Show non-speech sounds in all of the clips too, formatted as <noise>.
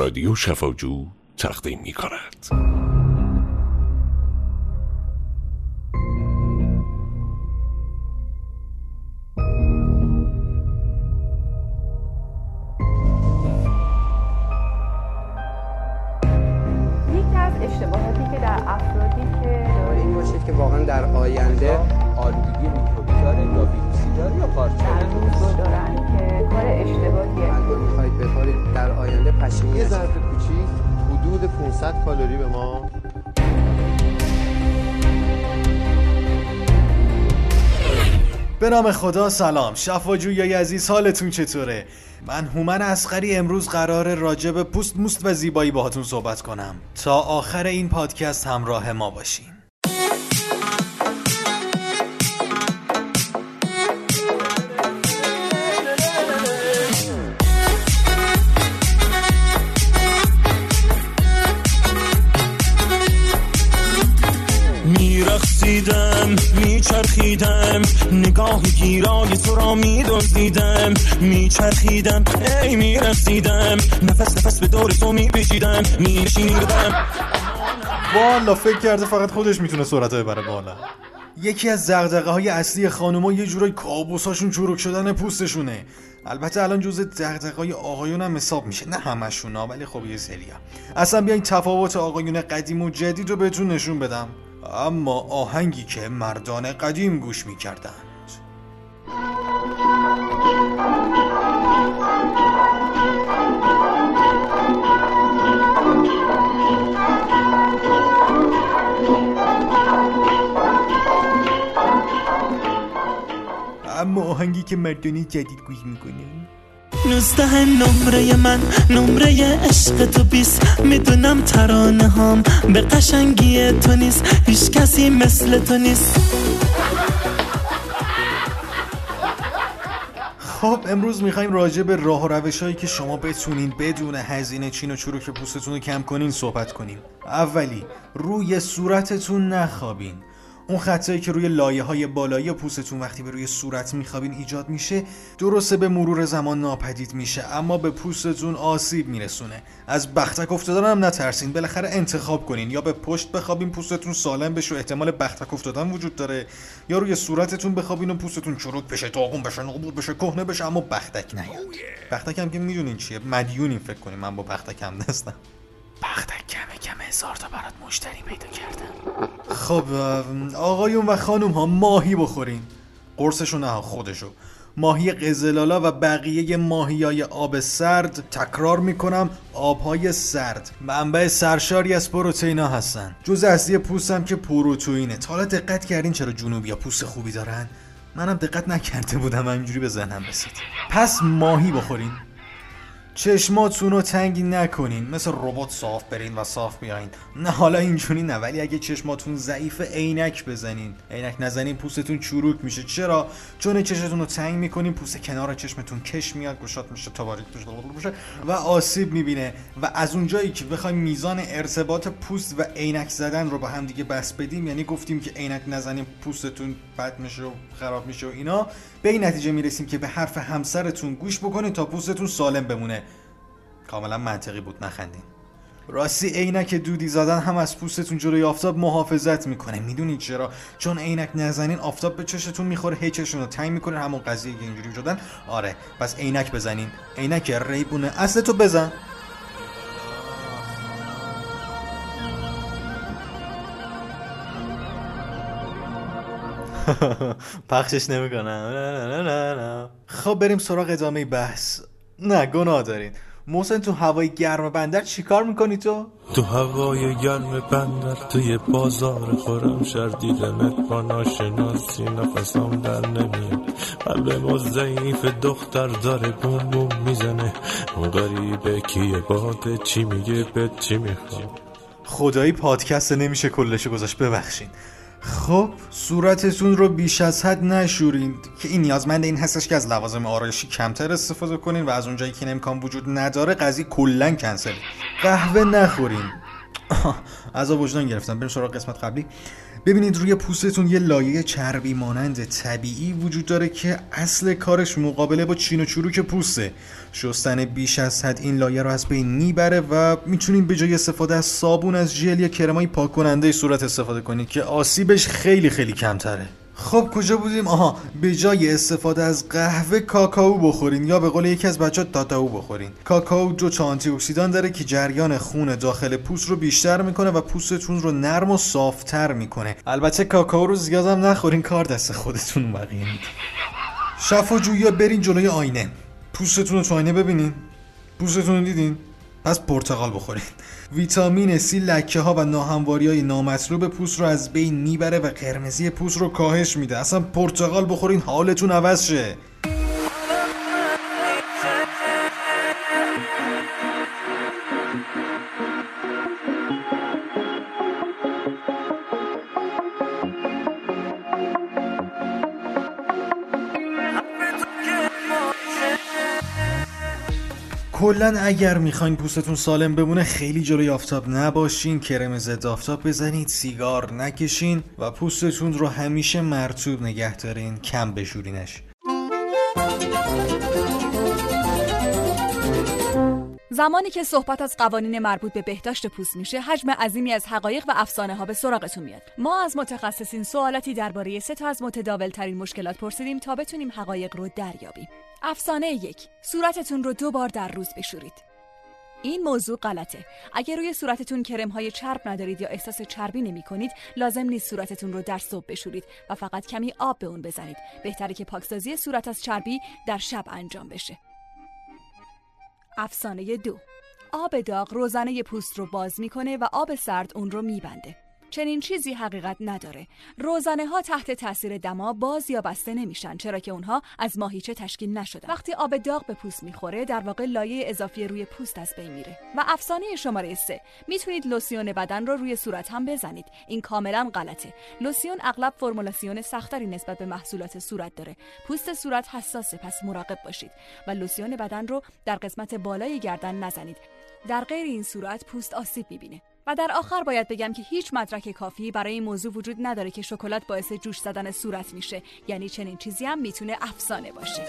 رادیو شفاجو تقدیم می کند حدود 500 کالری به ما. به نام خدا سلام. شفاجویای عزیز حالتون چطوره؟ من هومن اسقری امروز قرار راجع به پوست موست و زیبایی باهاتون صحبت کنم. تا آخر این پادکست همراه ما باشین. نگاه گیرای تو را میدزدیدم میچرخیدم ای میرخصیدم نفس نفس به دور تو میپیچیدم میشینیدم والا فکر کرده فقط خودش می‌تونه سرعت ببره بالا یکی از زغدغه های اصلی خانوما یه جورای کابوساشون چروک شدن پوستشونه. البته الان جزء دغدغه های آقایون هم حساب میشه. نه همشون ها ولی خب یه سریا. اصلا بیاین تفاوت آقایون قدیم و جدید رو بهتون نشون بدم. اما آهنگی که مردان قدیم گوش می‌کردند اما آهنگی که مردانی جدید گوش می‌کنه نوزده نمره من نمره عشق تو بیست. می‌دونم ترانه هام به قشنگی تو نیست. هیچ کسی مثل تو نیست. خب امروز می‌خوایم راجع به راه و روش هایی که شما بتونین بدون هزینه چین و چروک پوستتون رو کم کنین صحبت کنیم. اولی روی صورتتون نخوابین. اون خطایی که روی لایه های بالایی پوستتون وقتی به روی صورت میخوابین ایجاد میشه درسته به مرور زمان ناپدید میشه اما به پوستتون آسیب میرسونه. از بختک افتادن هم نترسین بالاخره انتخاب کنین. یا به پشت بخوابین پوستتون سالم بشه و احتمال بختک افتادن وجود داره. یا روی صورتتون بخوابین و پوستتون چروک بشه داغون بشه نابود بشه کهنه بشه اما بختک نیاد. بختک هم که می‌دونین چیه؟ مدیونین فکر کنین من با بختک هم دستم. بختک کمه کمه هزار تا برات مشتری پیدا کردم. خب آقایون و خانوم ها ماهی بخورین. قرصشو نه خودشو. ماهی قزلالا و بقیه ماهی های آب سرد تکرار می‌کنم آبهای سرد. منبع سرشاری از پروتئینا هستن. جز اصلی پوست هم که پروتئینه. حالا دقت کردین چرا جنوبی پوست خوبی دارن؟ منم دقت نکرده بودم اینجوری به ذهنم رسید. پس ماهی بخورین. چشماتون رو تنگ نکنین. مثل ربات صاف برین و صاف بیاین. نه حالا اینجوری نه ولی اگه چشماتون ضعیف عینک بزنین. عینک نزنین پوستتون چروک میشه. چرا؟ چون چشتون رو تنگ می‌کنین پوست کنار چشمتون کش میاد گشاد میشه بشه بشه و آسیب می‌بینه. و از اونجایی که بخوایم میزان ارتباط پوست و عینک زدن رو با هم دیگه بس بدیم یعنی گفتیم که عینک نزنین پوستتون بد میشه و خراب میشه و اینا به این نتیجه می‌رسیم که به حرف همسرتون گوش بکنین تا پوستتون سالم بمونه. کاملا منطقی بود نخندین. راستی عینک دودی زدن هم از پوستتون جلوی آفتاب محافظت می‌کنه. می‌دونید چرا؟ چون عینک نزنین آفتاب به چشتون می‌خوره هی چشتون رو تنگ می‌کنه همون قضیه که اینجوری شدن آره پس عینک بزنین. عینک ریبونه اصل تو بزن. <laughs> پخشش نمی‌کنم. خب بریم سراغ ادامه بحث. نه گناه دارین. محسن تو هوای گرم بندر چیکار می‌کنی تو؟ تو هوای گرم بندر توی بازار خورم شر دیدمت با ناشناسی نفسم در نمیاد. قلب ما ضعیف دختر داره بوم بوم می‌زنه. اون غریبه کیه؟ باده چی میگه؟ به چی می‌خواد؟ خدایی پادکست نمیشه کلشو گذاشت. ببخشین. خب. صورتتون رو بیش از حد نشورین. که این نیازمند این هستش که از لوازم آرایشی کمتر استفاده کنین و از اونجایی که این امکان وجود نداره قضیه کلا کنسل. قهوه نخورین. از وجدان گرفتم. بریم سراغ قسمت قبلی. ببینید روی پوستتون یه لایه چربی مانند طبیعی وجود داره که اصل کارش مقابله با چین و چروک پوسته. شستن بیش از حد این لایه رو از بین می‌بره و می‌تونید به جای استفاده از صابون از ژل یا کرمای پاک کننده صورت استفاده کنید که آسیبش خیلی خیلی کمتره. خب کجا بودیم؟ آها به جای استفاده از قهوه کاکائو بخورین یا به قول یکی از بچه تاتاو بخورین. کاکائو دو تا اکسیدان داره که جریان خون داخل پوست رو بیشتر می‌کنه و پوستتون رو نرم و صافتر می‌کنه. البته کاکائو رو زیادم نخورین کار دست خودتون بقیه میده. شفا جویا برین جلوی آینه. پوستتون رو تو آینه ببینین. پوستتون رو دیدین؟ پس پرتقال بخورین. ویتامین C لکه ها و ناهمواری های نامطلوب پوست رو از بین می‌بره و قرمزی پوست رو کاهش میده. اصلا پرتقال بخورین حالتون عوض شه. کلا اگر می‌خواین پوستتون سالم بمونه خیلی جلوی آفتاب نباشین کرم ضد آفتاب بزنید سیگار نکشین و پوستتون رو همیشه مرطوب نگه دارین کم بشورینش. زمانی که صحبت از قوانین مربوط به بهداشت پوست میشه حجم عظیمی از حقایق و افسانه ها به سراغتون میاد. ما از متخصصین سوالاتی درباره سه تا از متداول ترین مشکلات پرسیدیم تا بتونیم حقایق رو دریابیم. افسانه یک صورتتون رو دو بار در روز بشورید. این موضوع غلطه. اگر روی صورتتون کرم های چرب ندارید یا احساس چربی نمی کنید لازم نیست صورتتون رو در صبح بشورید و فقط کمی آب به اون بزنید. بهتره که پاکسازی صورت از چربی در شب انجام بشه. افسانه دو. آب داغ روزنه پوست رو باز می‌کنه و آب سرد اون رو میبنده. چنین چیزی حقیقت نداره. روزنه ها تحت تاثیر دما باز یا بسته نمیشن چرا که اونها از ماهیچه تشکیل نشدن. وقتی آب داغ به پوست می‌خوره در واقع لایه اضافی روی پوست از بین میره. و افسانه شماره سه می‌تونید لوسیون بدن رو روی صورت هم بزنید. این کاملا غلطه. لوسیون اغلب فرمولاسیون سختری نسبت به محصولات صورت داره. پوست صورت حساسه پس مراقب باشید و لوسیون بدن رو در قسمت بالای گردن نزنید. در غیر این صورت پوست آسیب می‌بینه. در آخر باید بگم که هیچ مدرک کافی برای این موضوع وجود نداره که شکلات باعث جوش زدن صورت میشه. یعنی چنین چیزی هم می‌تونه افسانه باشه.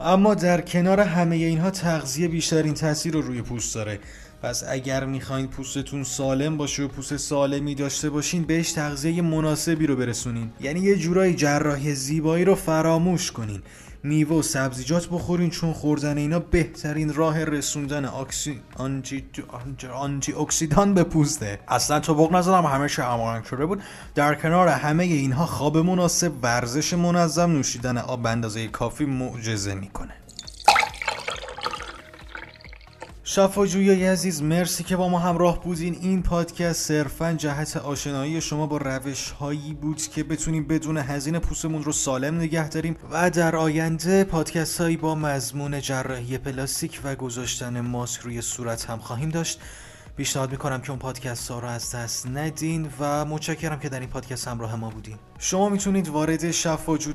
اما در کنار همه اینها تغذیه بیشترین تاثیر رو روی پوست داره. پس اگر می‌خواین پوستتون سالم باشه و پوست سالمی داشته باشین بهش تغذیه مناسبی رو برسونین. یعنی یه جورایی جراحی زیبایی رو فراموش کنین. میوه و سبزیجات بخورین چون خوردن اینا بهترین راه رسوندن اکسی آنتی آنتی اکسیدان به پوسته. اصلا تو بغ نزدم همه چی امارن شده بود. در کنار همه اینها خواب مناسب ورزش منظم نوشیدن آب به اندازه کافی معجزه می‌کنه. شفاجویای عزیز مرسی که با ما همراه بودین. این پادکست صرفا جهت آشنایی شما با روش هایی بود که بتونیم بدون هزینه پوستمون رو سالم نگه داریم. و در آینده پادکست هایی با مضمون جراحی پلاستیک و گذاشتن ماسک روی صورت هم خواهیم داشت. پیشنهاد می‌کنم که اون پادکست ها رو از دست ندین و متشکرم که در این پادکست همراه ما بودین. شما می‌تونید وارد شفاجو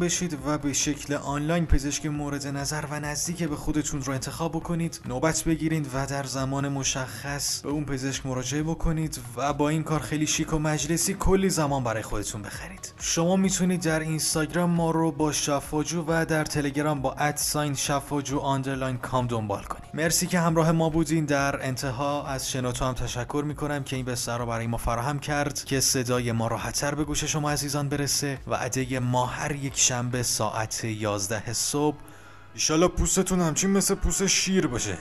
بشید و به شکل آنلاین پزشک مورد نظر و نزدیک به خودتون رو انتخاب بکنید نوبت بگیرید و در زمان مشخص به اون پزشک مراجعه بکنید و با این کار خیلی شیک و مجلسی کلی زمان برای خودتون بخرید. شما می‌تونید در اینستاگرام ما رو با شفاجو و در تلگرام با at sign شفاجو underline com دنبال کنید. مرسی که همراه ما بودین. در انتها از شنوتو هم تشکر می‌کنم که این بستر رو برای ما فراهم کرد که صدای ما راحتتر به گوش شما عزیزان برسه و وعده ما هر یک شنبه ساعت 11 صبح. ایشالا پوستتون همچین مثل پوست شیر باشه.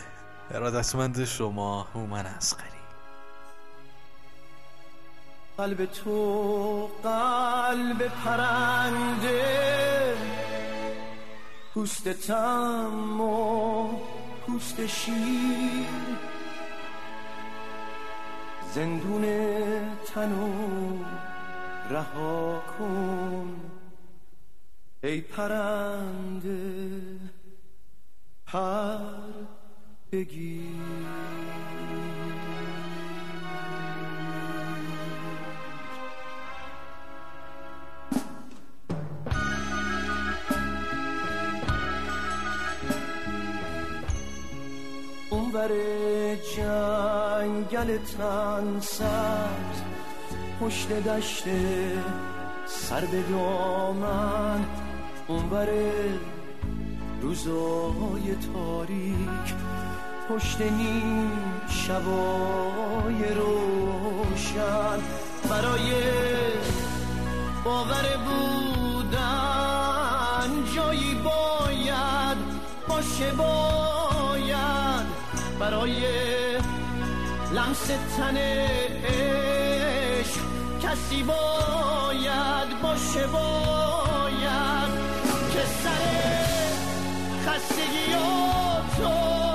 ارادتمند شما هومن اصغری قلب تو قلب پرنده. پوست تم و پوست شیر. زندون تنو رها کن. ای پرنده پر بگیر. اونور جان جنگل تن سبز پشت دشت سر به دامن. اونور روزای تاریک پشت نیم شبای روشن. برای باور بودن جایی باید باشه باید. برای لمس تن عشق کسی باید باشه باید که سر خستگی تو